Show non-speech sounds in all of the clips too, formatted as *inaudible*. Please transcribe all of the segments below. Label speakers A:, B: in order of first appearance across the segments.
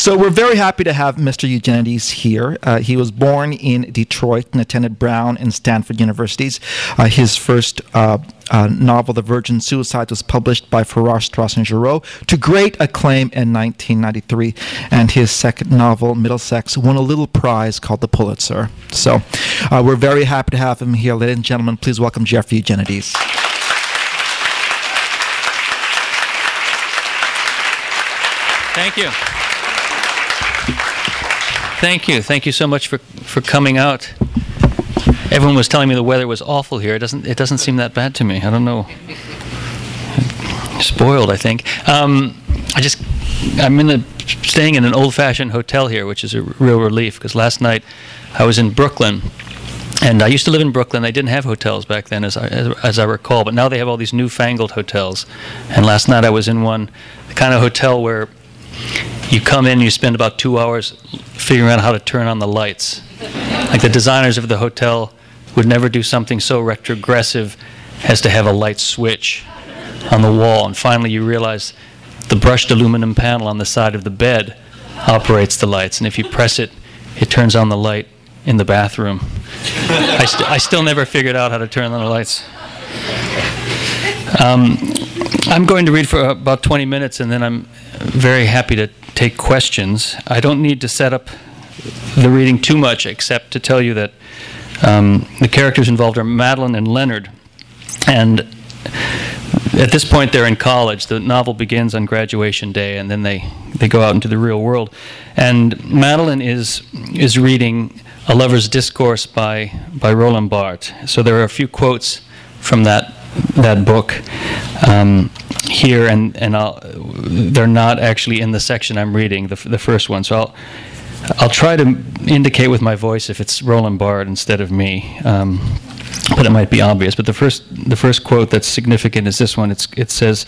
A: So we're very happy to have Mr. Eugenides here. Uh, he was born in Detroit and attended Brown and Stanford universities. Uh, his first uh, uh novel, The Virgin Suicide, was published by Farrar, Straus and Giroux to great acclaim in 1993. And his second novel, Middlesex, won a little prize called the Pulitzer. So uh, we're very happy to have him here. Ladies and gentlemen, please welcome Jeffrey Eugenides.
B: Thank you. Thank you. Thank you so much for, for coming out. Everyone was telling me the weather was awful here. It doesn't it doesn't seem that bad to me. I don't know. Spoiled, I think. Um, I just I'm in a staying in an old-fashioned hotel here, which is a real relief because last night I was in Brooklyn. And I used to live in Brooklyn. They didn't have hotels back then, as I, as, as I recall. But now they have all these newfangled hotels. And last night I was in one, the kind of hotel where you come in, you spend about two hours figuring out how to turn on the lights. Like the designers of the hotel would never do something so retrogressive as to have a light switch on the wall. And finally, you realize the brushed aluminum panel on the side of the bed operates the lights. And if you press it, it turns on the light in the bathroom. I, st- I still never figured out how to turn on the lights. Um, I'm going to read for about 20 minutes and then I'm very happy to take questions. I don't need to set up the reading too much except to tell you that um, the characters involved are Madeline and Leonard. And at this point, they're in college. The novel begins on graduation day, and then they, they go out into the real world. And Madeline is, is reading A Lover's Discourse by, by Roland Barthes. So there are a few quotes from that that book um, here, and and I'll, they're not actually in the section I'm reading, the, the first one. So I'll I'll try to indicate with my voice if it's Roland Barthes instead of me. Um, but it might be obvious. But the first, the first quote that's significant is this one. It's, it says,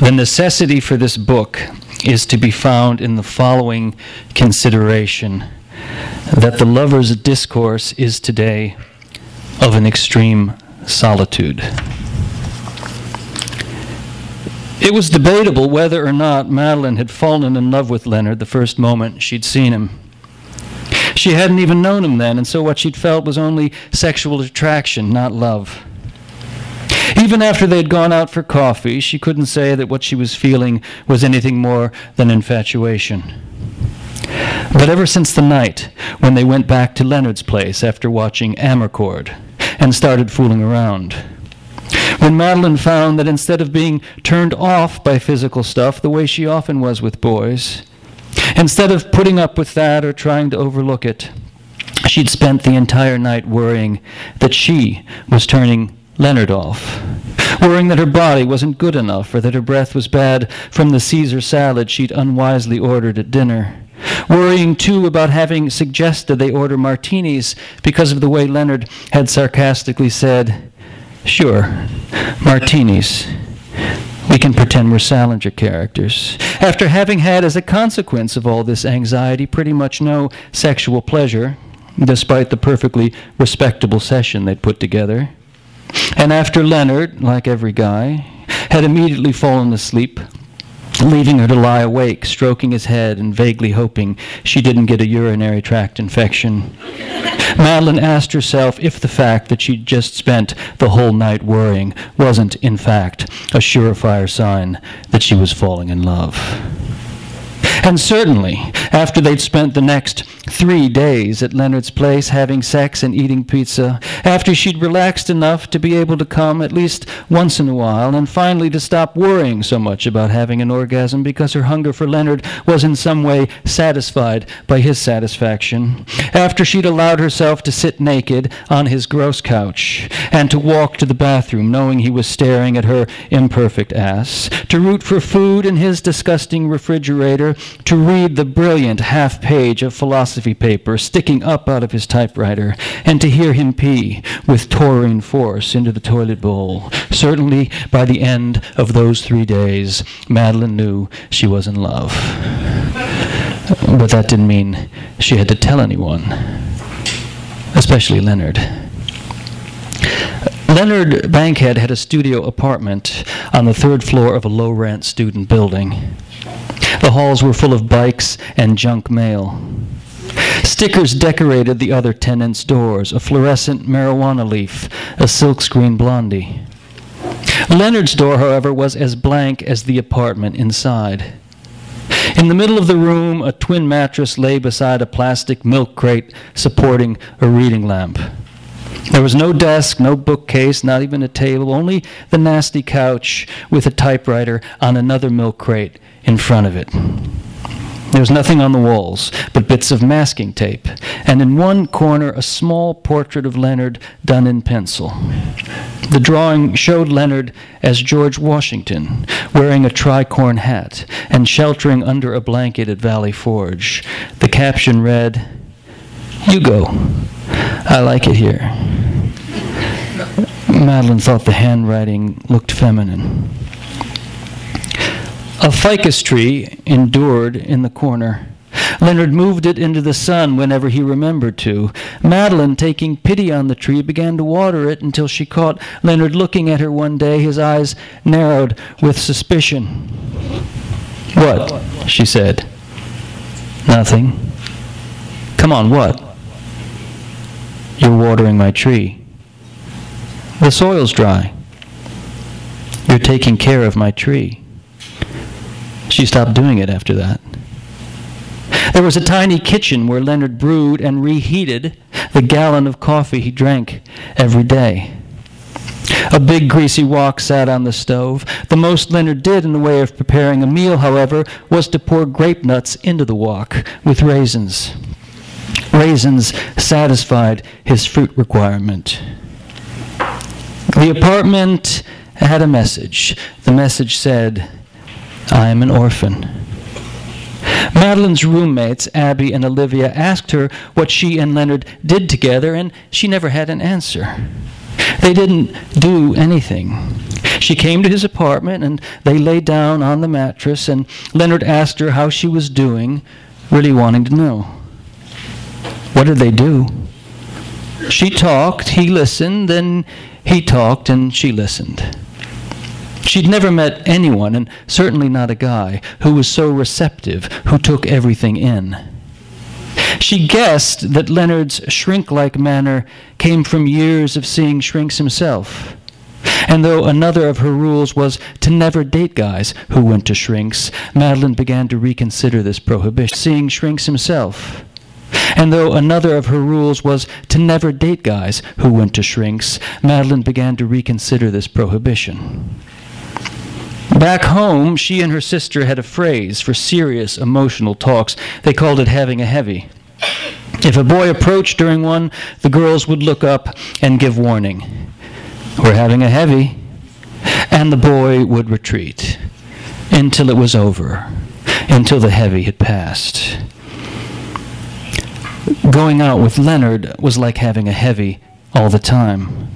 B: "The necessity for this book is to be found in the following consideration: that the lover's discourse is today of an extreme solitude." It was debatable whether or not Madeline had fallen in love with Leonard the first moment she'd seen him. She hadn't even known him then, and so what she'd felt was only sexual attraction, not love. Even after they'd gone out for coffee, she couldn't say that what she was feeling was anything more than infatuation. But ever since the night when they went back to Leonard's place after watching Amarcord and started fooling around, when Madeline found that instead of being turned off by physical stuff the way she often was with boys, instead of putting up with that or trying to overlook it, she'd spent the entire night worrying that she was turning Leonard off, worrying that her body wasn't good enough or that her breath was bad from the Caesar salad she'd unwisely ordered at dinner. Worrying too about having suggested they order martinis because of the way Leonard had sarcastically said, Sure, martinis. We can pretend we're Salinger characters. After having had, as a consequence of all this anxiety, pretty much no sexual pleasure, despite the perfectly respectable session they'd put together. And after Leonard, like every guy, had immediately fallen asleep, leaving her to lie awake, stroking his head and vaguely hoping she didn't get a urinary tract infection. *laughs* Madeline asked herself if the fact that she'd just spent the whole night worrying wasn't, in fact, a surefire sign that she was falling in love. And certainly, after they'd spent the next three days at Leonard's place having sex and eating pizza, after she'd relaxed enough to be able to come at least once in a while, and finally to stop worrying so much about having an orgasm because her hunger for Leonard was in some way satisfied by his satisfaction, after she'd allowed herself to sit naked on his gross couch, and to walk to the bathroom knowing he was staring at her imperfect ass, to root for food in his disgusting refrigerator, to read the brilliant half page of philosophy paper sticking up out of his typewriter, and to hear him pee with taurine force into the toilet bowl. Certainly, by the end of those three days, Madeline knew she was in love. But that didn't mean she had to tell anyone, especially Leonard. Leonard Bankhead had a studio apartment on the third floor of a low rent student building. The halls were full of bikes and junk mail. Stickers decorated the other tenants' doors a fluorescent marijuana leaf, a silkscreen blondie. Leonard's door, however, was as blank as the apartment inside. In the middle of the room, a twin mattress lay beside a plastic milk crate supporting a reading lamp. There was no desk, no bookcase, not even a table, only the nasty couch with a typewriter on another milk crate in front of it. There was nothing on the walls but bits of masking tape, and in one corner a small portrait of Leonard done in pencil. The drawing showed Leonard as George Washington, wearing a tricorn hat and sheltering under a blanket at Valley Forge. The caption read, You go. I like it here. Madeline thought the handwriting looked feminine. A ficus tree endured in the corner. Leonard moved it into the sun whenever he remembered to. Madeline, taking pity on the tree, began to water it until she caught Leonard looking at her one day, his eyes narrowed with suspicion. What? she said. Nothing. Come on, what? You're watering my tree. The soil's dry. You're taking care of my tree. She stopped doing it after that. There was a tiny kitchen where Leonard brewed and reheated the gallon of coffee he drank every day. A big greasy wok sat on the stove. The most Leonard did in the way of preparing a meal, however, was to pour grape nuts into the wok with raisins. Raisins satisfied his fruit requirement. The apartment had a message. The message said, I am an orphan. Madeline's roommates, Abby and Olivia, asked her what she and Leonard did together, and she never had an answer. They didn't do anything. She came to his apartment, and they lay down on the mattress, and Leonard asked her how she was doing, really wanting to know. What did they do? She talked, he listened, then he talked, and she listened. She'd never met anyone, and certainly not a guy, who was so receptive, who took everything in. She guessed that Leonard's shrink like manner came from years of seeing shrinks himself. And though another of her rules was to never date guys who went to shrinks, Madeline began to reconsider this prohibition, seeing shrinks himself. And though another of her rules was to never date guys who went to shrinks, Madeline began to reconsider this prohibition. Back home, she and her sister had a phrase for serious emotional talks. They called it having a heavy. If a boy approached during one, the girls would look up and give warning. We're having a heavy. And the boy would retreat until it was over, until the heavy had passed. Going out with Leonard was like having a heavy all the time.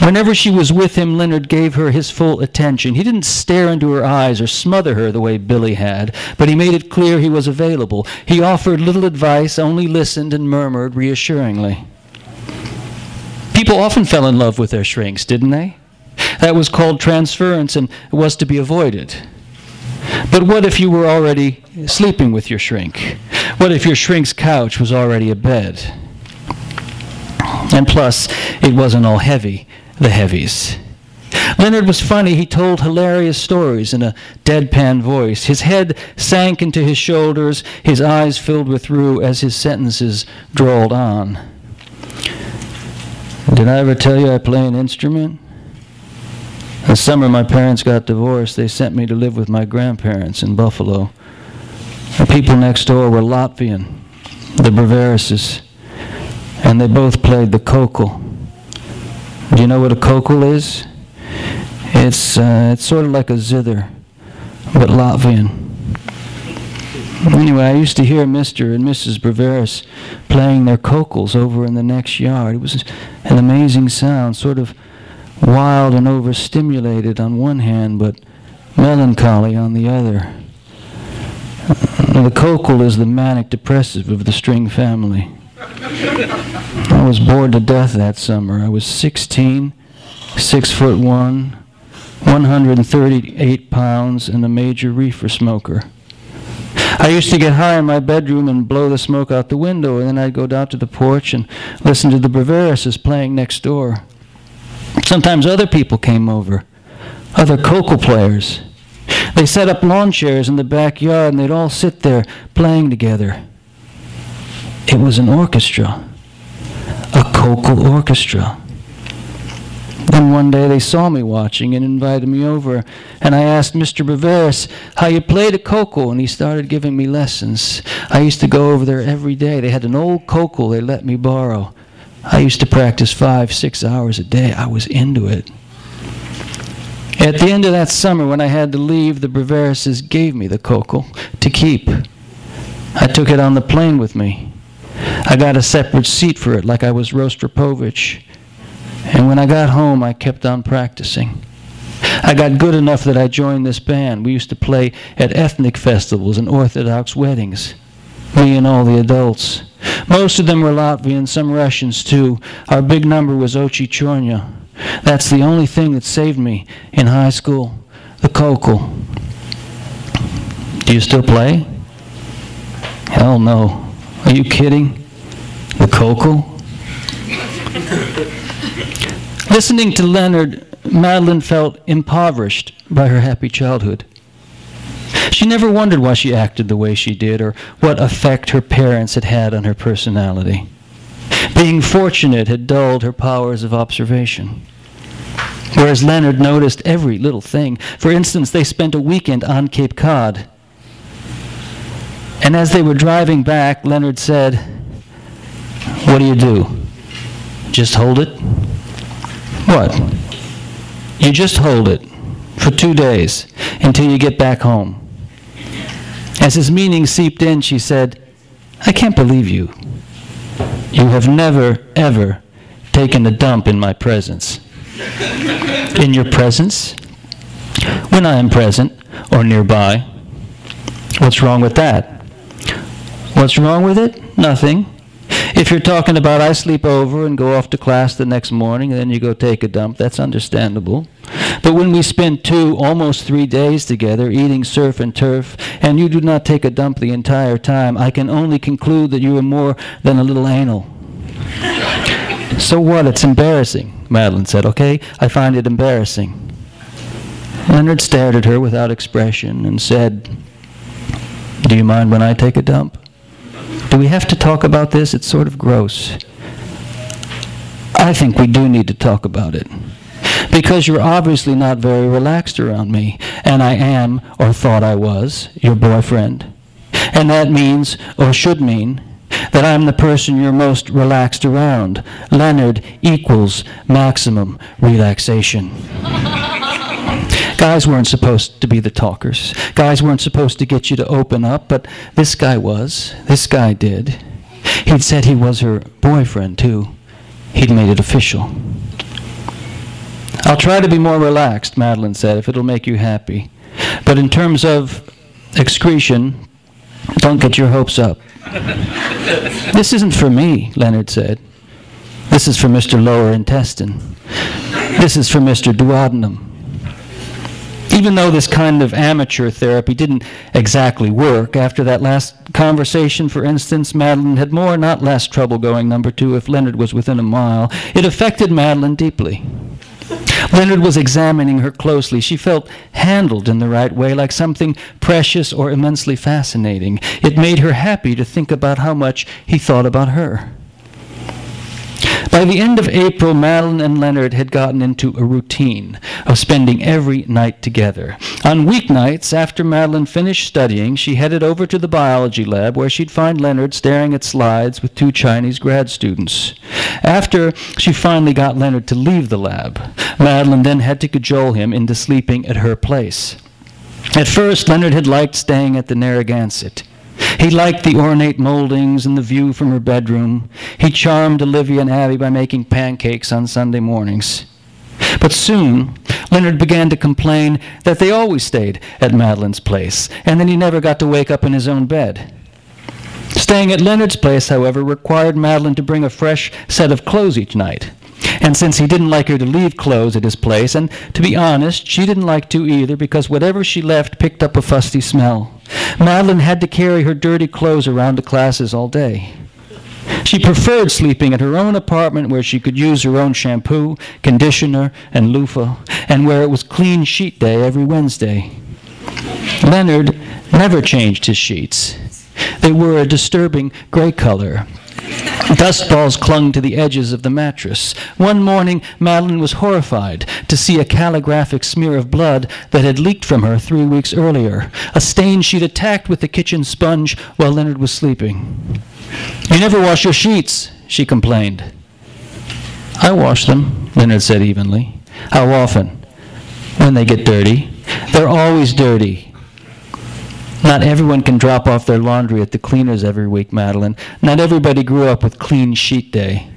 B: Whenever she was with him, Leonard gave her his full attention. He didn't stare into her eyes or smother her the way Billy had, but he made it clear he was available. He offered little advice, only listened and murmured reassuringly. People often fell in love with their shrinks, didn't they? That was called transference and was to be avoided. But what if you were already sleeping with your shrink? What if your shrink's couch was already a bed? And plus, it wasn't all heavy, the heavies. Leonard was funny. He told hilarious stories in a deadpan voice. His head sank into his shoulders, his eyes filled with rue as his sentences drawled on. Did I ever tell you I play an instrument? The summer my parents got divorced, they sent me to live with my grandparents in Buffalo. The people next door were Latvian, the Brevarises, and they both played the kokle. Do you know what a kokle is? It's, uh, it's sort of like a zither, but Latvian. Anyway, I used to hear Mr. and Mrs. Breveris playing their kokles over in the next yard. It was an amazing sound, sort of wild and overstimulated on one hand, but melancholy on the other. The kokle is the manic depressive of the string family. I was bored to death that summer. I was 16, six foot one, 138 pounds, and a major reefer smoker. I used to get high in my bedroom and blow the smoke out the window, and then I'd go down to the porch and listen to the Brevarises playing next door. Sometimes other people came over, other kokle players. They set up lawn chairs in the backyard and they'd all sit there playing together. It was an orchestra, a kokle orchestra. Then one day they saw me watching and invited me over, and I asked Mr. Breveris how you played a kokle, and he started giving me lessons. I used to go over there every day. They had an old kokle they let me borrow. I used to practice five, six hours a day. I was into it. At the end of that summer, when I had to leave, the Brevarises gave me the kokle to keep. I took it on the plane with me. I got a separate seat for it, like I was Rostropovich. And when I got home, I kept on practicing. I got good enough that I joined this band. We used to play at ethnic festivals and Orthodox weddings. Me and all the adults. Most of them were Latvian, some Russians too. Our big number was Ochi Chornya. That's the only thing that saved me in high school. The kokle. Do you still play? Hell no. Are you kidding? The kokle? Listening to Leonard, Madeline felt impoverished by her happy childhood. She never wondered why she acted the way she did or what effect her parents had had on her personality. Being fortunate had dulled her powers of observation. Whereas Leonard noticed every little thing. For instance, they spent a weekend on Cape Cod. And as they were driving back, Leonard said, What do you do? Just hold it? What? You just hold it for two days until you get back home. As his meaning seeped in, she said, I can't believe you. You have never, ever taken a dump in my presence. *laughs* In your presence? When I am present or nearby. What's wrong with that? What's wrong with it? Nothing. If you're talking about I sleep over and go off to class the next morning and then you go take a dump, that's understandable. But when we spend two, almost three days together eating surf and turf, and you do not take a dump the entire time, I can only conclude that you are more than a little anal. so what? It's embarrassing, Madeline said. Okay, I find it embarrassing. Leonard stared at her without expression and said, Do you mind when I take a dump? Do we have to talk about this? It's sort of gross. I think we do need to talk about it. Because you're obviously not very relaxed around me, and I am, or thought I was, your boyfriend. And that means, or should mean, that I'm the person you're most relaxed around. Leonard equals maximum relaxation. *laughs* Guys weren't supposed to be the talkers. Guys weren't supposed to get you to open up, but this guy was. This guy did. He'd said he was her boyfriend, too. He'd made it official. I'll try to be more relaxed, Madeline said, if it'll make you happy. But in terms of excretion, don't get your hopes up. *laughs* this isn't for me, Leonard said. This is for Mr. Lower Intestine. This is for Mr. Duodenum even though this kind of amateur therapy didn't exactly work, after that last conversation, for instance, Madeline had more, not less, trouble going number two if Leonard was within a mile. It affected Madeline deeply. Leonard was examining her closely. She felt handled in the right way, like something precious or immensely fascinating. It made her happy to think about how much he thought about her. By the end of April, Madeline and Leonard had gotten into a routine of spending every night together. On weeknights, after Madeline finished studying, she headed over to the biology lab where she'd find Leonard staring at slides with two Chinese grad students. After she finally got Leonard to leave the lab, Madeline then had to cajole him into sleeping at her place. At first, Leonard had liked staying at the Narragansett. He liked the ornate moldings and the view from her bedroom. He charmed Olivia and Abby by making pancakes on Sunday mornings. But soon, Leonard began to complain that they always stayed at Madeline's place, and then he never got to wake up in his own bed. Staying at Leonard's place, however, required Madeline to bring a fresh set of clothes each night. And since he didn't like her to leave clothes at his place, and to be honest, she didn't like to either because whatever she left picked up a fusty smell, Madeline had to carry her dirty clothes around to classes all day. She preferred sleeping at her own apartment where she could use her own shampoo, conditioner, and loofah, and where it was clean sheet day every Wednesday. Leonard never changed his sheets. They were a disturbing gray color, Dust balls clung to the edges of the mattress. One morning, Madeline was horrified to see a calligraphic smear of blood that had leaked from her three weeks earlier, a stain she'd attacked with the kitchen sponge while Leonard was sleeping. You never wash your sheets, she complained. I wash them, Leonard said evenly. How often? When they get dirty. They're always dirty. Not everyone can drop off their laundry at the cleaners every week, Madeline. Not everybody grew up with clean sheet day.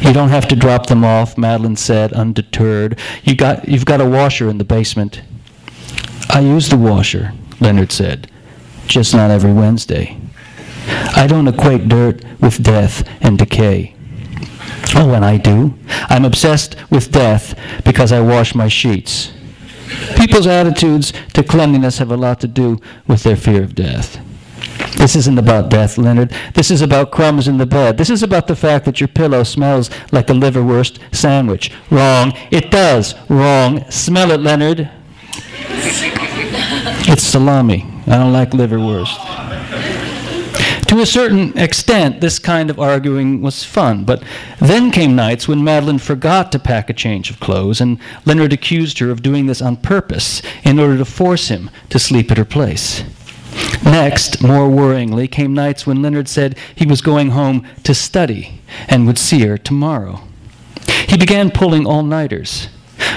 B: You don't have to drop them off, Madeline said, undeterred. You got, you've got a washer in the basement. I use the washer, Leonard said, just not every Wednesday. I don't equate dirt with death and decay. Oh, and I do. I'm obsessed with death because I wash my sheets. People's attitudes to cleanliness have a lot to do with their fear of death. This isn't about death, Leonard. This is about crumbs in the bed. This is about the fact that your pillow smells like a liverwurst sandwich. Wrong. It does. Wrong. Smell it, Leonard. It's salami. I don't like liverwurst. To a certain extent, this kind of arguing was fun, but then came nights when Madeline forgot to pack a change of clothes, and Leonard accused her of doing this on purpose in order to force him to sleep at her place. Next, more worryingly, came nights when Leonard said he was going home to study and would see her tomorrow. He began pulling all nighters.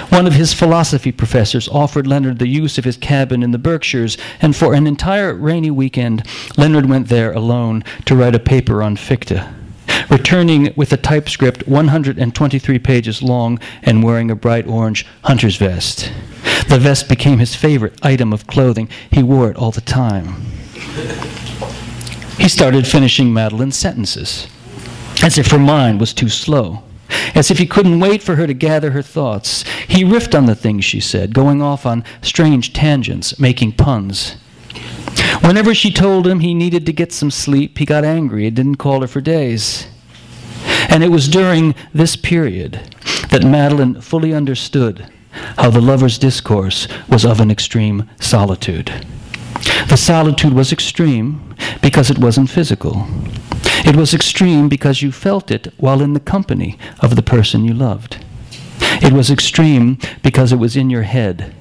B: One of his philosophy professors offered Leonard the use of his cabin in the Berkshires, and for an entire rainy weekend, Leonard went there alone to write a paper on Fichte, returning with a typescript 123 pages long and wearing a bright orange hunter's vest. The vest became his favorite item of clothing. He wore it all the time. He started finishing Madeline's sentences, as if her mind was too slow as if he couldn't wait for her to gather her thoughts. He riffed on the things she said, going off on strange tangents, making puns. Whenever she told him he needed to get some sleep, he got angry and didn't call her for days. And it was during this period that Madeline fully understood how the lover's discourse was of an extreme solitude. The solitude was extreme because it wasn't physical. It was extreme because you felt it while in the company of the person you loved. It was extreme because it was in your head,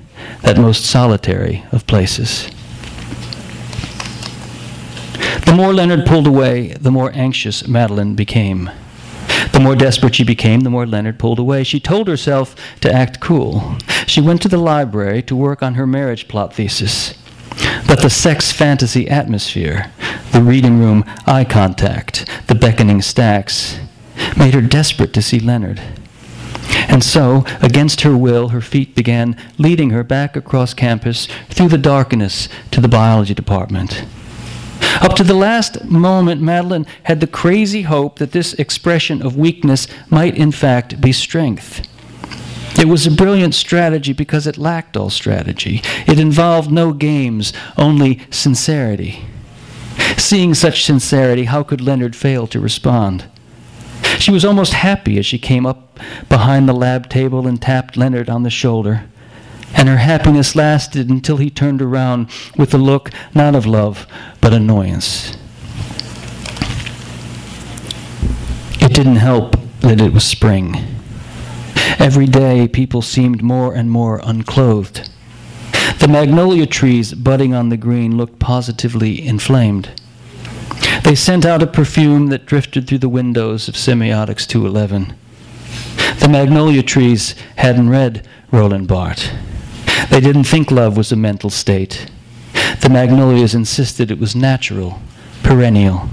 B: that most solitary of places. The more Leonard pulled away, the more anxious Madeline became. The more desperate she became, the more Leonard pulled away. She told herself to act cool. She went to the library to work on her marriage plot thesis. But the sex fantasy atmosphere, the reading room eye contact, the beckoning stacks, made her desperate to see Leonard. And so, against her will, her feet began leading her back across campus through the darkness to the biology department. Up to the last moment, Madeline had the crazy hope that this expression of weakness might in fact be strength. It was a brilliant strategy because it lacked all strategy. It involved no games, only sincerity. Seeing such sincerity, how could Leonard fail to respond? She was almost happy as she came up behind the lab table and tapped Leonard on the shoulder. And her happiness lasted until he turned around with a look not of love, but annoyance. It didn't help that it was spring. Every day, people seemed more and more unclothed. The magnolia trees budding on the green looked positively inflamed. They sent out a perfume that drifted through the windows of Semiotics 211. The magnolia trees hadn't read Roland Barthes. They didn't think love was a mental state. The magnolias insisted it was natural, perennial.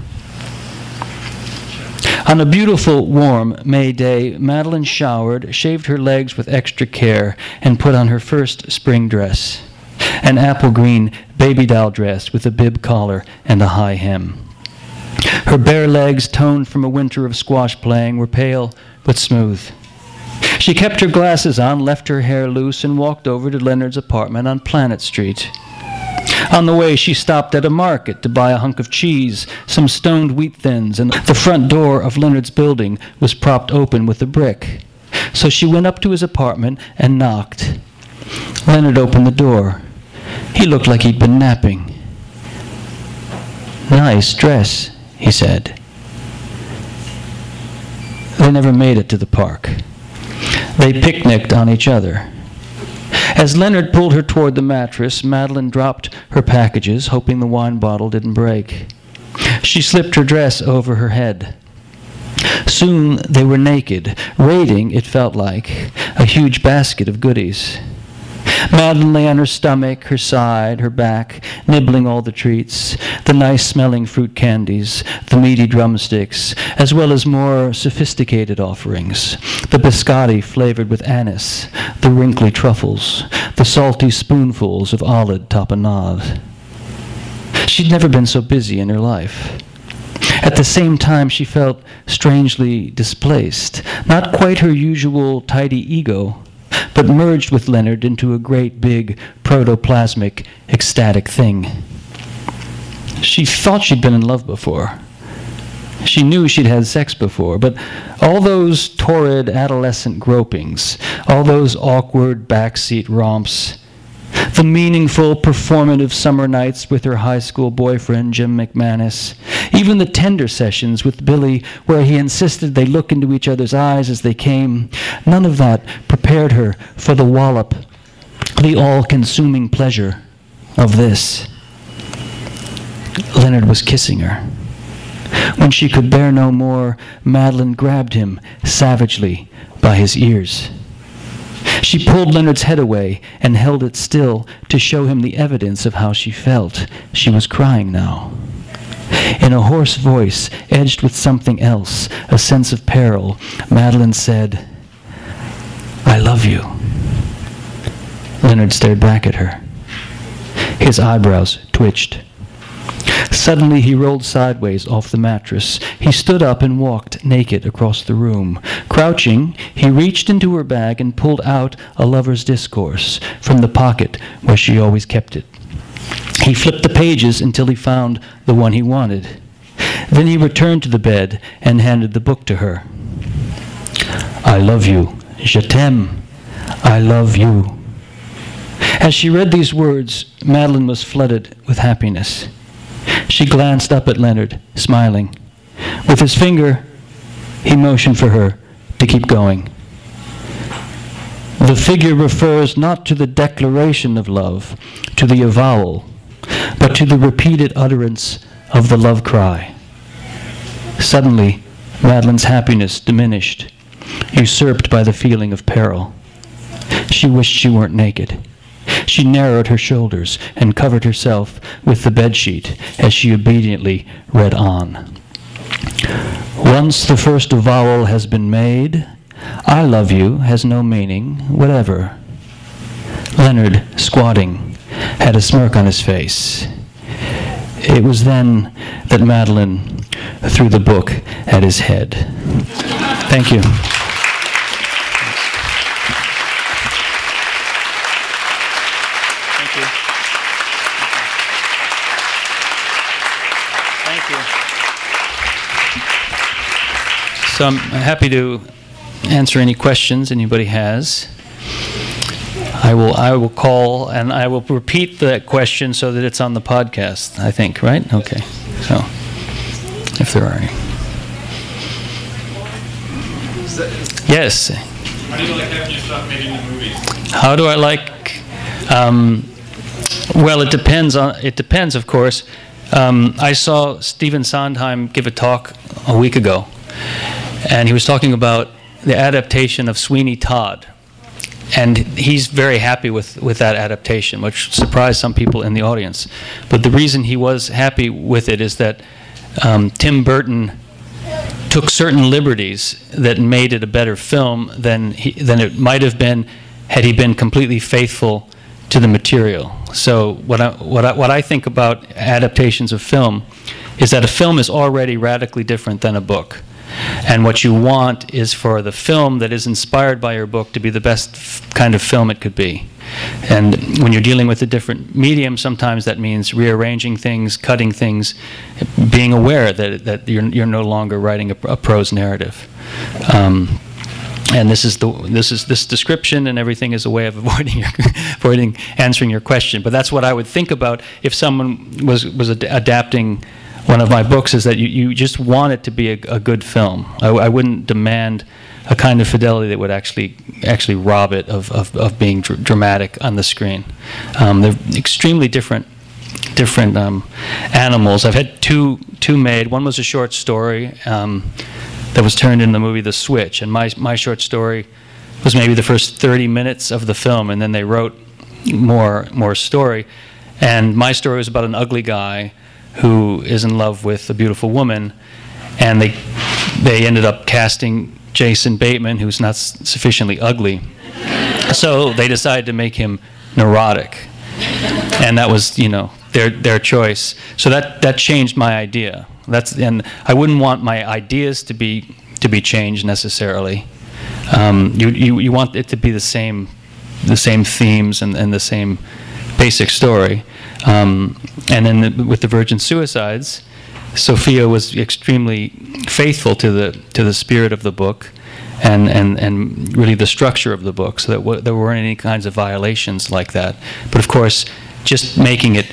B: On a beautiful, warm May day, Madeline showered, shaved her legs with extra care, and put on her first spring dress an apple green baby doll dress with a bib collar and a high hem. Her bare legs, toned from a winter of squash playing, were pale but smooth. She kept her glasses on, left her hair loose, and walked over to Leonard's apartment on Planet Street. On the way, she stopped at a market to buy a hunk of cheese, some stoned wheat thins, and the front door of Leonard's building was propped open with a brick. So she went up to his apartment and knocked. Leonard opened the door. He looked like he'd been napping. Nice dress, he said. They never made it to the park. They picnicked on each other. As Leonard pulled her toward the mattress, Madeline dropped her packages, hoping the wine bottle didn't break. She slipped her dress over her head. Soon they were naked, raiding, it felt like, a huge basket of goodies. Madeline lay on her stomach, her side, her back, nibbling all the treats, the nice smelling fruit candies, the meaty drumsticks, as well as more sophisticated offerings, the biscotti flavored with anise, the wrinkly truffles, the salty spoonfuls of olive tapenade. She'd never been so busy in her life. At the same time, she felt strangely displaced, not quite her usual tidy ego, but merged with Leonard into a great big protoplasmic ecstatic thing. She thought she'd been in love before. She knew she'd had sex before, but all those torrid adolescent gropings, all those awkward backseat romps, the meaningful performative summer nights with her high school boyfriend, Jim McManus, even the tender sessions with Billy where he insisted they look into each other's eyes as they came, none of that prepared her for the wallop, the all consuming pleasure of this. Leonard was kissing her. When she could bear no more, Madeline grabbed him savagely by his ears. She pulled Leonard's head away and held it still to show him the evidence of how she felt. She was crying now. In a hoarse voice, edged with something else, a sense of peril, Madeline said, I love you. Leonard stared back at her. His eyebrows twitched. Suddenly he rolled sideways off the mattress. He stood up and walked naked across the room. Crouching, he reached into her bag and pulled out a lover's discourse from the pocket where she always kept it. He flipped the pages until he found the one he wanted. Then he returned to the bed and handed the book to her. I love you. Je t'aime. I love you. As she read these words, Madeline was flooded with happiness. She glanced up at Leonard, smiling. With his finger, he motioned for her to keep going. The figure refers not to the declaration of love, to the avowal, but to the repeated utterance of the love cry. Suddenly, Madeline's happiness diminished, usurped by the feeling of peril. She wished she weren't naked. She narrowed her shoulders and covered herself with the bedsheet as she obediently read on. Once the first avowal has been made, I love you has no meaning whatever. Leonard, squatting, had a smirk on his face. It was then that Madeline threw the book at his head. Thank you.
C: Thank you. Thank you.
B: So I'm happy to answer any questions anybody has. I will I will call and I will repeat the question so that it's on the podcast. I think right. Okay. So if there are any. Yes.
D: How do you like having your stuff made into movies?
B: How do I like? Um, well, it depends on. It depends, of course. Um, I saw Stephen Sondheim give a talk a week ago, and he was talking about the adaptation of Sweeney Todd, and he's very happy with, with that adaptation, which surprised some people in the audience. But the reason he was happy with it is that um, Tim Burton took certain liberties that made it a better film than he, than it might have been had he been completely faithful to the material. So what I, what I, what I think about adaptations of film is that a film is already radically different than a book. And what you want is for the film that is inspired by your book to be the best kind of film it could be. And when you're dealing with a different medium, sometimes that means rearranging things, cutting things, being aware that, that you're, you're no longer writing a, a prose narrative. Um, and this is the this is this description and everything is a way of *laughs* avoiding your, avoiding answering your question. But that's what I would think about if someone was was ad- adapting one of my books. Is that you, you just want it to be a, a good film. I, I wouldn't demand a kind of fidelity that would actually actually rob it of, of, of being dr- dramatic on the screen. Um, they're extremely different different um, animals. I've had two two made. One was a short story um, that was turned into the movie The Switch, and my my short story was maybe the first 30 minutes of the film, and then they wrote more more story. And my story was about an ugly guy who is in love with a beautiful woman, and they they ended up casting Jason Bateman, who's not sufficiently ugly. So they decided to make him neurotic, and that was you know their their choice. So that that changed my idea. That's and I wouldn't want my ideas to be to be changed necessarily. Um, you, you you want it to be the same the same themes and, and the same basic story. Um, and then the, with the Virgin Suicides, Sofia was extremely faithful to the to the spirit of the book, and and, and really the structure of the book, so that w- there weren't any kinds of violations like that. But of course, just making it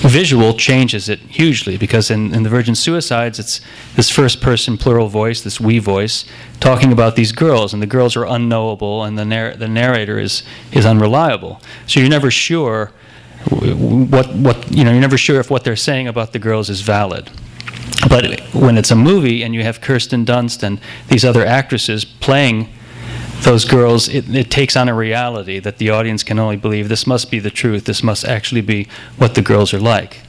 B: visual changes it hugely because in, in the Virgin Suicides, it's this first person plural voice, this we voice, talking about these girls, and the girls are unknowable, and the, narr- the narrator is, is unreliable. So you're never sure what, what, you know, you're never sure if what they're saying about the girls is valid. But when it's a movie and you have Kirsten Dunst and these other actresses playing those girls, it, it takes on a reality that the audience can only believe this must be the truth. This must actually be what the girls are like.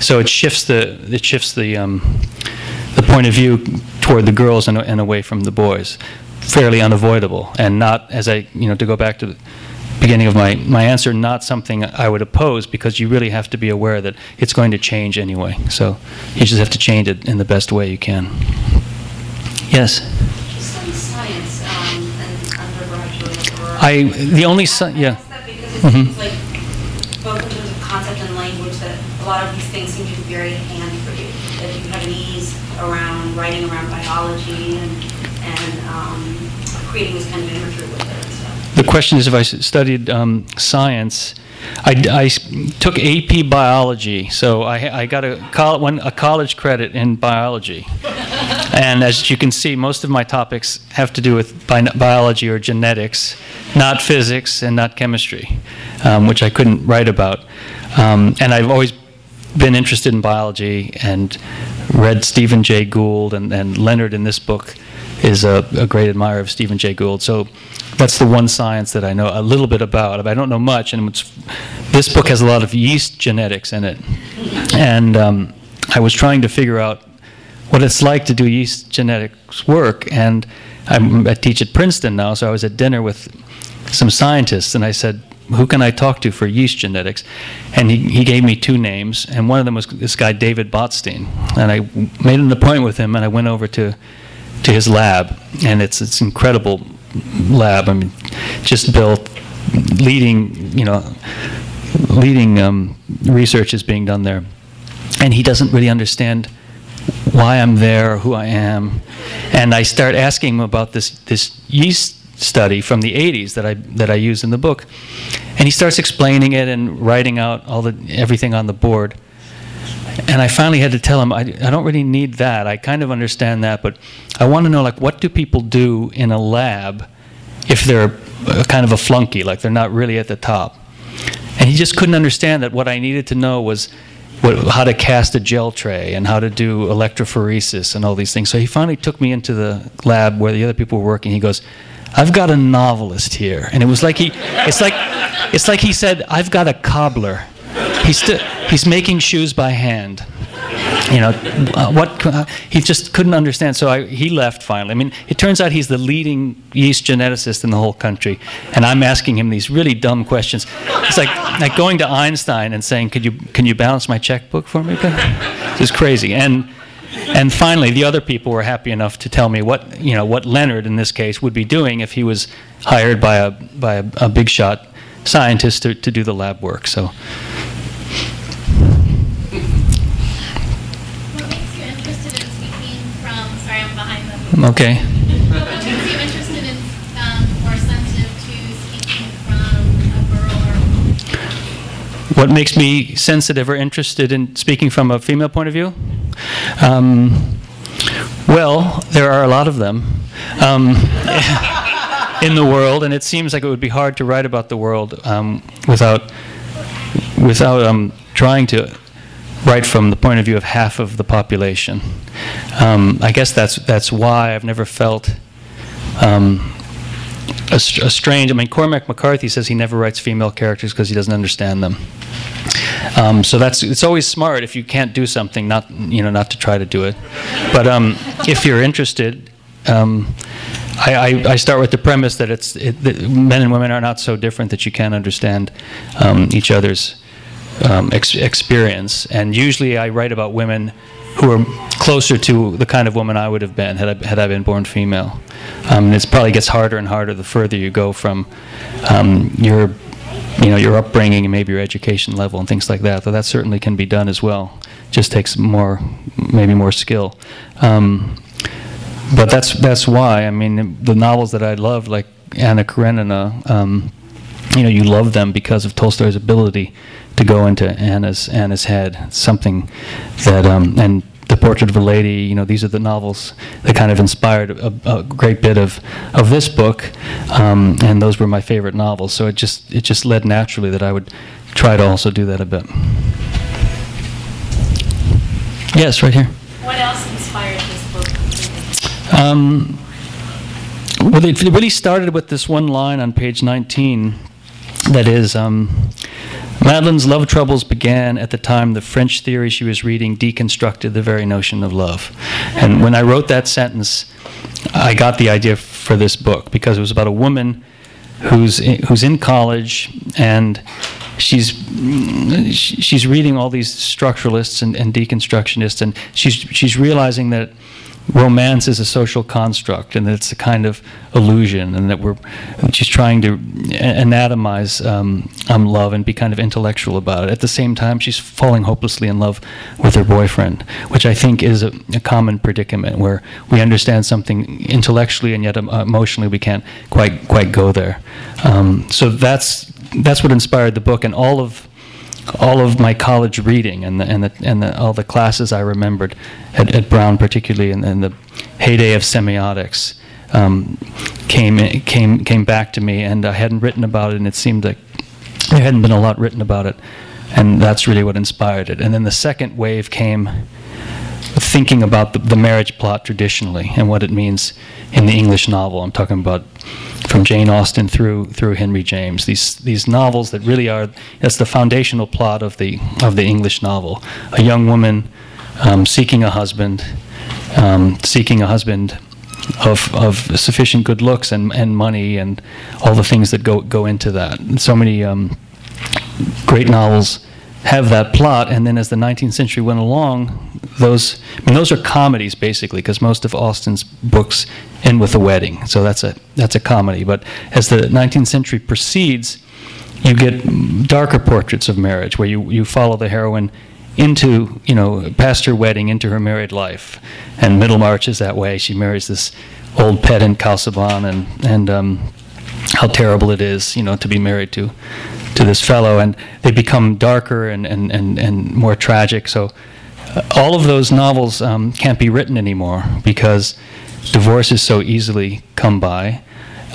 B: So it shifts the it shifts the um, the point of view toward the girls and, and away from the boys, fairly unavoidable, and not as I you know to go back to beginning of my, my answer, not something I would oppose because you really have to be aware that it's going to change anyway. So you just have to change it in the best way you can. Yes.
E: Science um, and undergraduate or.
B: I the only sci-
E: I
B: yeah.
E: ask that because it
B: Mhm.
E: seems like, both in terms of concept and language, that a lot of these things seem to be very handy for you. That you have an ease around writing around biology and, and um, creating this kind of imagery with it.
B: The question is if I studied um, science. I took AP biology, so I, I got a, col- one, a college credit in biology. and as you can see, most of my topics have to do with bi- biology or genetics, not physics and not chemistry, um, which I couldn't write about. Um, and I've always been interested in biology and read Stephen Jay Gould, and, and Leonard in this book is a, a great admirer of Stephen Jay Gould. So that's the one science that I know a little bit about. I don't know much, and this book has a lot of yeast genetics in it. And um, I was trying to figure out what it's like to do yeast genetics work, and I'm, I teach at Princeton now, so I was at dinner with some scientists, and I said, who can I talk to for yeast genetics? And he, he gave me two names, and one of them was this guy, David Botstein. And I made an appointment with him, and I went over to, to his lab, and it's it's incredible lab. I mean, just built, leading, you know, leading um, research is being done there. And he doesn't really understand why I'm there, or who I am, and I start asking him about this this yeast study from the 80s that I that I use in the book, and he starts explaining it and writing out all the everything on the board. And I finally had to tell him I, I don't really need that. I kind of understand that, but I want to know like what do people do in a lab if they're kind of a flunky, like they're not really at the top. And he just couldn't understand that what I needed to know was what, how to cast a gel tray and how to do electrophoresis and all these things. So he finally took me into the lab where the other people were working. He goes, I've got a novelist here. And it was like he, it's like, it's like he said, I've got a cobbler. He's, he's making shoes by hand you know, uh, what uh, he just couldn't understand. So I, he left finally. I mean, it turns out he's the leading yeast geneticist in the whole country, and I'm asking him these really dumb questions. It's like like going to Einstein and saying, "Could you can you balance my checkbook for me?" It's crazy. And and finally, the other people were happy enough to tell me what you know what Leonard in this case would be doing if he was hired by a by a, a big shot scientist to, to do the lab work. So.
F: What makes you interested in speaking from? Sorry, I'm behind them.
B: Okay.
F: What makes you interested in, or sensitive to speaking from a or?
B: What makes me sensitive or interested in speaking from a female point of view? Um, well, there are a lot of them um, *laughs* in the world, and it seems like it would be hard to write about the world um, without without um, trying to write from the point of view of half of the population. Um, I guess that's that's why I've never felt um, a, a, strange. I mean, Cormac McCarthy says he never writes female characters because he doesn't understand them. Um, so that's it's always smart if you can't do something, not you know, not to try to do it. But um, if you're interested. Um, I, I, I, start with the premise that it's it, that men and women are not so different that you can't understand um, each other's um, ex- experience. And usually I write about women who are closer to the kind of woman I would have been had I, had I been born female. Um, and it probably gets harder and harder the further you go from um, your, you know, your upbringing and maybe your education level and things like that. Though that certainly can be done as well. Just takes more, maybe more skill. Um, but that's that's why I mean the novels that I love, like Anna Karenina, um, you know, you love them because of Tolstoy's ability to go into Anna's Anna's head. It's something that um, and the Portrait of a Lady. You know, these are the novels that kind of inspired a, a great bit of of this book, um, and those were my favorite novels. So it just it just led naturally that I would try to also do that a bit. Yes, right here.
F: What else?
B: Um, well, it really started with this one line on page 19 that is um, love troubles began at the time the French theory she was reading deconstructed the very notion of love. And when I wrote that sentence, I got the idea for this book because it was about a woman who's in, who's in college and she's she's reading all these structuralists and, and deconstructionists and she's she's realizing that romance is a social construct and that it's a kind of illusion and that we're she's trying to anatomize um, um, love and be kind of intellectual about it. At the same time, she's falling hopelessly in love with her boyfriend, which I think is a, a common predicament where we understand something intellectually and yet emotionally we can't quite quite go there. Um, so that's that's what inspired the book and all of all of my college reading and the, and the, and the, all the classes I remembered at, at Brown, particularly in, in, the heyday of semiotics, um, came came came back to me, and I hadn't written about it, and it seemed like there hadn't been a lot written about it, and that's really what inspired it. And then the second wave came thinking about the, the marriage plot traditionally and what it means in the English novel. I'm talking about from Jane Austen through through Henry James. These these novels that really are that's the foundational plot of the of the English novel. A young woman um, seeking a husband, um, seeking a husband of of sufficient good looks and and money and all the things that go go into that. And so many um, great novels have that plot, and then as the 19th century went along, those I mean those are comedies basically because most of Austen's books end with a wedding, so that's a that's a comedy. But as the 19th century proceeds, you get darker portraits of marriage where you you follow the heroine into, you know, past her wedding into her married life. And Middlemarch is that way. She marries this old pedant Casaubon, and and um, how terrible it is, you know, to be married to to this fellow, and they become darker and and and, and more tragic. So uh, all of those novels um, can't be written anymore because divorce is so easily come by,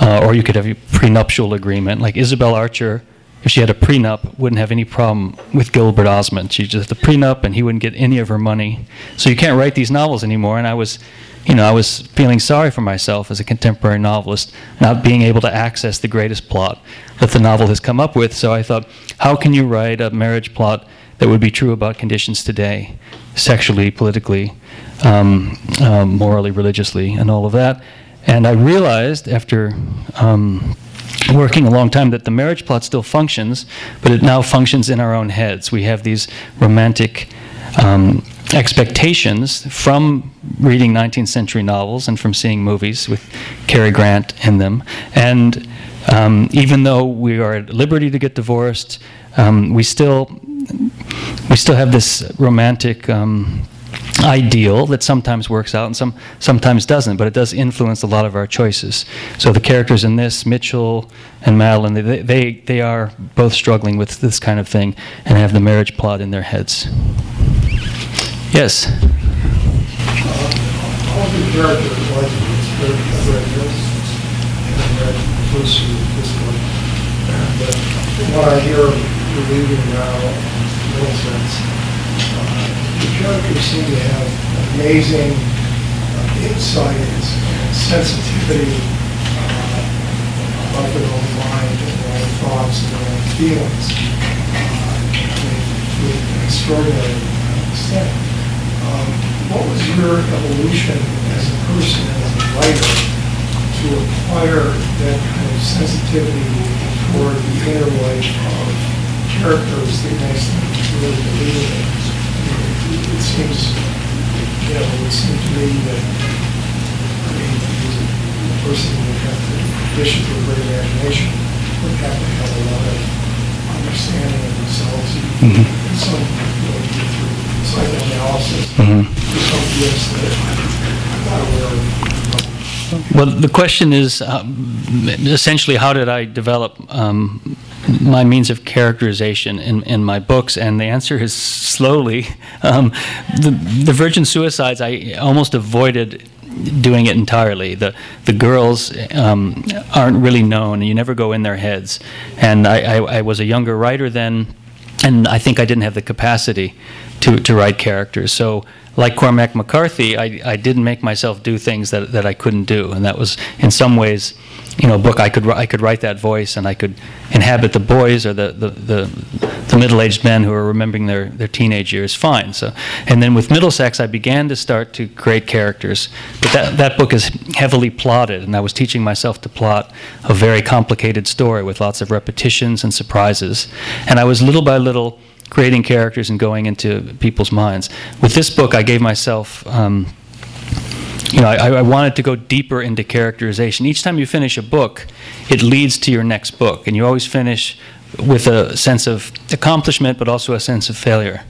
B: uh, or you could have a prenuptial agreement, like Isabel Archer. If she had a prenup, wouldn't have any problem with Gilbert Osmond. She just had a prenup, and he wouldn't get any of her money. So you can't write these novels anymore. And I was you know, I was feeling sorry for myself as a contemporary novelist, not being able to access the greatest plot that the novel has come up with. So I thought, how can you write a marriage plot that would be true about conditions today, sexually, politically, um, um, morally, religiously, and all of that? And I realized after um, working a long time that the marriage plot still functions, but it now functions in our own heads. We have these romantic um, expectations from reading 19th century novels and from seeing movies with Cary Grant in them. And um, even though we are at liberty to get divorced, um, we still we still have this romantic um, ideal that sometimes works out and some sometimes doesn't, but it does influence a lot of our choices. So the characters in this, Mitchell and Madeleine, they they, they are both struggling with this kind of thing and have the marriage plot in their heads. Yes.
G: All the characters it's very read and what I hear you're now, the characters seem to have amazing uh, insight and sensitivity about their own mind and their own thoughts and their own feelings uh, with extraordinary extent. Um, what was your evolution as a person, as a writer, to acquire that kind of sensitivity toward the inner life of characters that makes them really believable? It, it seems, you know, it would seem to me that I mean, a person would have to, in addition to a great imagination, would have to have a lot of understanding of themselves mm-hmm. in some way through psychoanalysis. Mm-hmm.
B: Well, the question is uh, essentially how did I develop um, my means of characterization in, in my books? And the answer is slowly. *laughs* Um, the, the Virgin Suicides, I almost avoided doing it entirely. The the girls um, aren't really known. And you never go in their heads. And I, I, I was a younger writer then, and I think I didn't have the capacity to, to write characters. So, like Cormac McCarthy, I, I didn't make myself do things that, that I couldn't do, and that was in some ways, you know, book I could I could write that voice, and I could inhabit the boys or the the, the, the middle-aged men who are remembering their, their teenage years fine. So, and then with Middlesex, I began to start to create characters, but that that book is heavily plotted, and I was teaching myself to plot a very complicated story with lots of repetitions and surprises, and I was little by little creating characters and going into people's minds. With this book, I gave myself. Um, you know, I, I, wanted to go deeper into characterization. Each time you finish a book, it leads to your next book, and you always finish with a sense of accomplishment, but also a sense of failure.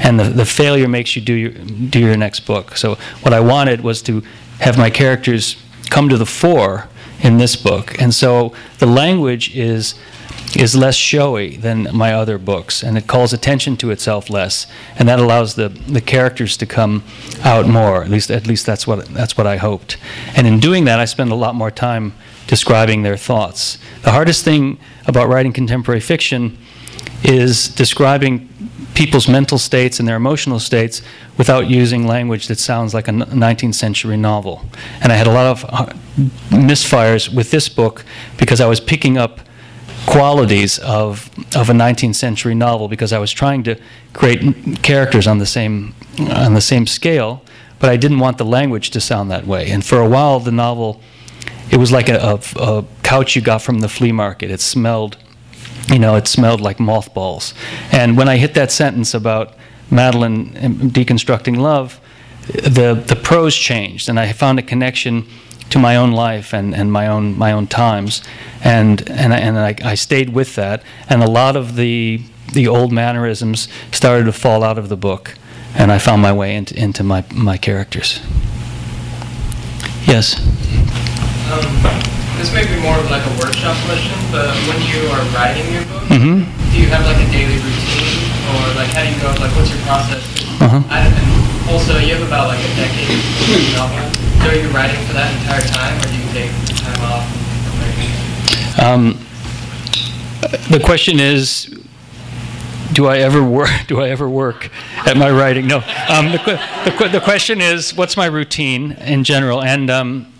B: And the, the failure makes you do your, do your next book. So, what I wanted was to have my characters come to the fore in this book. And so, the language is is less showy than my other books, and it calls attention to itself less, and that allows the, the characters to come out more. At least, at least that's what that's what I hoped. And in doing that, I spend a lot more time describing their thoughts. The hardest thing about writing contemporary fiction is describing people's mental states and their emotional states without using language that sounds like a 19th century novel. And I had a lot of uh, misfires with this book because I was picking up qualities of of a 19th century novel because I was trying to create characters on the same on the same scale, but I didn't want the language to sound that way. And for a while, the novel it was like a, a, a couch you got from the flea market. It smelled, you know, it smelled like mothballs. And when I hit that sentence about Madeleine um, deconstructing love, the the prose changed, and I found a connection to my own life and, and my own my own times, and and I, and I, I stayed with that. And a lot of the the old mannerisms started to fall out of the book, and I found my way into, into my, my characters. Yes?
H: Um, this may be more of like a workshop question, but when you are writing your book,
B: Mm-hmm.
H: do you have like a daily routine, or like how do you go? Like, what's your process?
B: Uh-huh.
H: I, and also, you have about like a decade novel. So are you writing for that entire time, or do you take time off?
B: Um, the question is, do I ever work? *laughs* Do I ever work at my writing? No. Um, the, the, the question is, what's my routine in general? And um,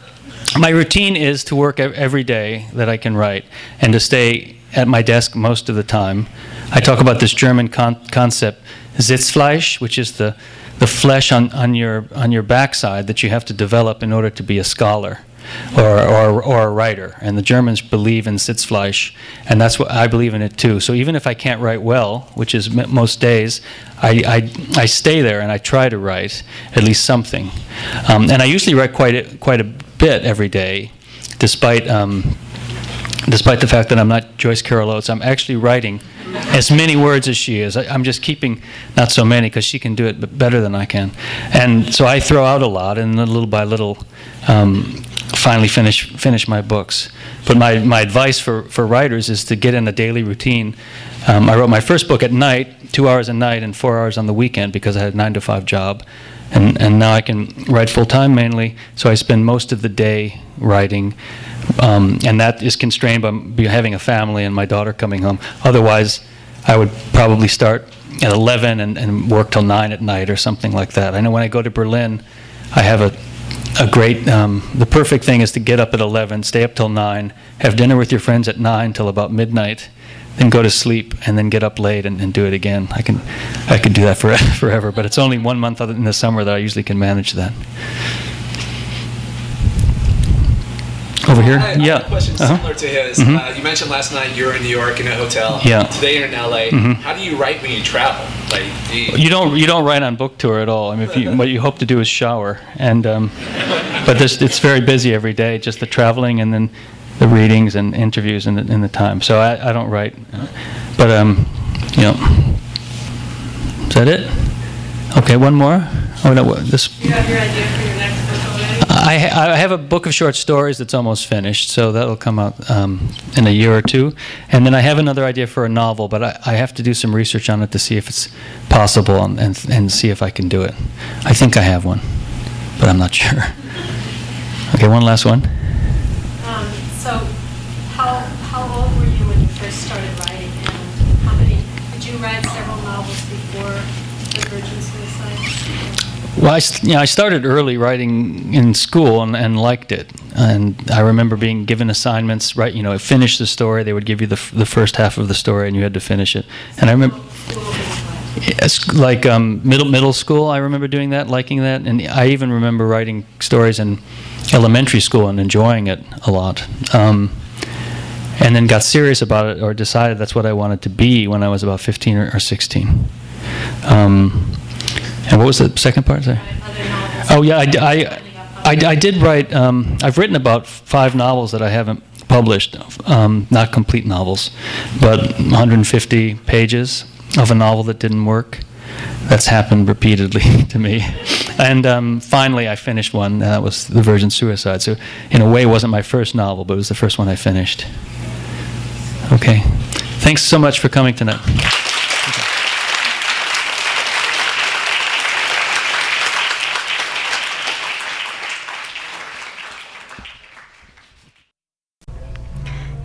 B: my routine is to work every day that I can write, and to stay at my desk most of the time. I talk about this German con- concept, Sitzfleisch, which is the the flesh on, on your on your backside that you have to develop in order to be a scholar or, or, or a writer. And the Germans believe in Sitzfleisch, and that's what I believe in it too. So even if I can't write well, which is most days, I, I, I stay there and I try to write at least something. Um, and I usually write quite a, quite a bit every day, despite. Um, despite the fact that I'm not Joyce Carol Oates, I'm actually writing as many words as she is. I, I'm just keeping not so many because she can do it better than I can. And so I throw out a lot, and little by little, um, finally finish finish my books. But my, my advice for, for writers is to get in a daily routine. Um, I wrote my first book at night, two hours a night and four hours on the weekend because I had a nine to five job. And, and now I can write full time mainly, so I spend most of the day writing. Um, and that is constrained by having a family and my daughter coming home. Otherwise, I would probably start at 11 and, and work till 9 at night or something like that. I know when I go to Berlin, I have a, a great, um, the perfect thing is to get up at 11, stay up till 9, have dinner with your friends at 9 till about midnight, then go to sleep and then get up late and, and do it again. I can, I could do that for, *laughs* forever, but it's only one month in the summer that I usually can manage that. Over here?
I: I, I
B: yeah.
I: have a question
B: Uh-huh.
I: similar to his.
B: Mhm.
I: Uh, you mentioned last night you were in New York in a hotel.
B: Yeah.
I: Today you're in LA.
B: Mhm.
I: How do you write when you travel? Like, do you,
B: You don't you don't write on book tour at all. I mean, if you, *laughs* what you hope to do is shower, and um, but this, it's very busy every day, just the traveling and then the readings and interviews and the, and the time. So I, I don't write, but um, you know, is that it? Okay, one more. Oh no, what- this.
E: You have your idea for your next book already?
B: I, ha- I have a book of short stories that's almost finished, so that'll come out um, in a year or two. And then I have another idea for a novel, but I, I have to do some research on it to see if it's possible and, and, and see if I can do it. I think I have one, but I'm not sure. *laughs* Okay, one last one.
E: Um, so, how, how old were you when you first started writing? And how many, did you write several novels before The Virgin Suicide?
B: Well, I, you know, I started early writing in school and, and liked it. And I remember being given assignments, right? You know, finish the story. They would give you the, f- the first half of the story, and you had to finish it. And I remember, like um, middle middle school. I remember doing that, liking that, and I even remember writing stories in elementary school and enjoying it a lot. Um, and then got serious about it, or decided that's what I wanted to be when I was about 15 or, or 16. Um, and what was the second part? Sorry. Oh yeah, I I did write. Um, I've written about five novels that I haven't published, um, not complete novels, but 150 pages of a novel that didn't work. That's happened repeatedly *laughs* to me. And um, finally, I finished one, and that was The Virgin Suicide. So, in a way, it wasn't my first novel, but it was the first one I finished. Okay. Thanks so much for coming tonight.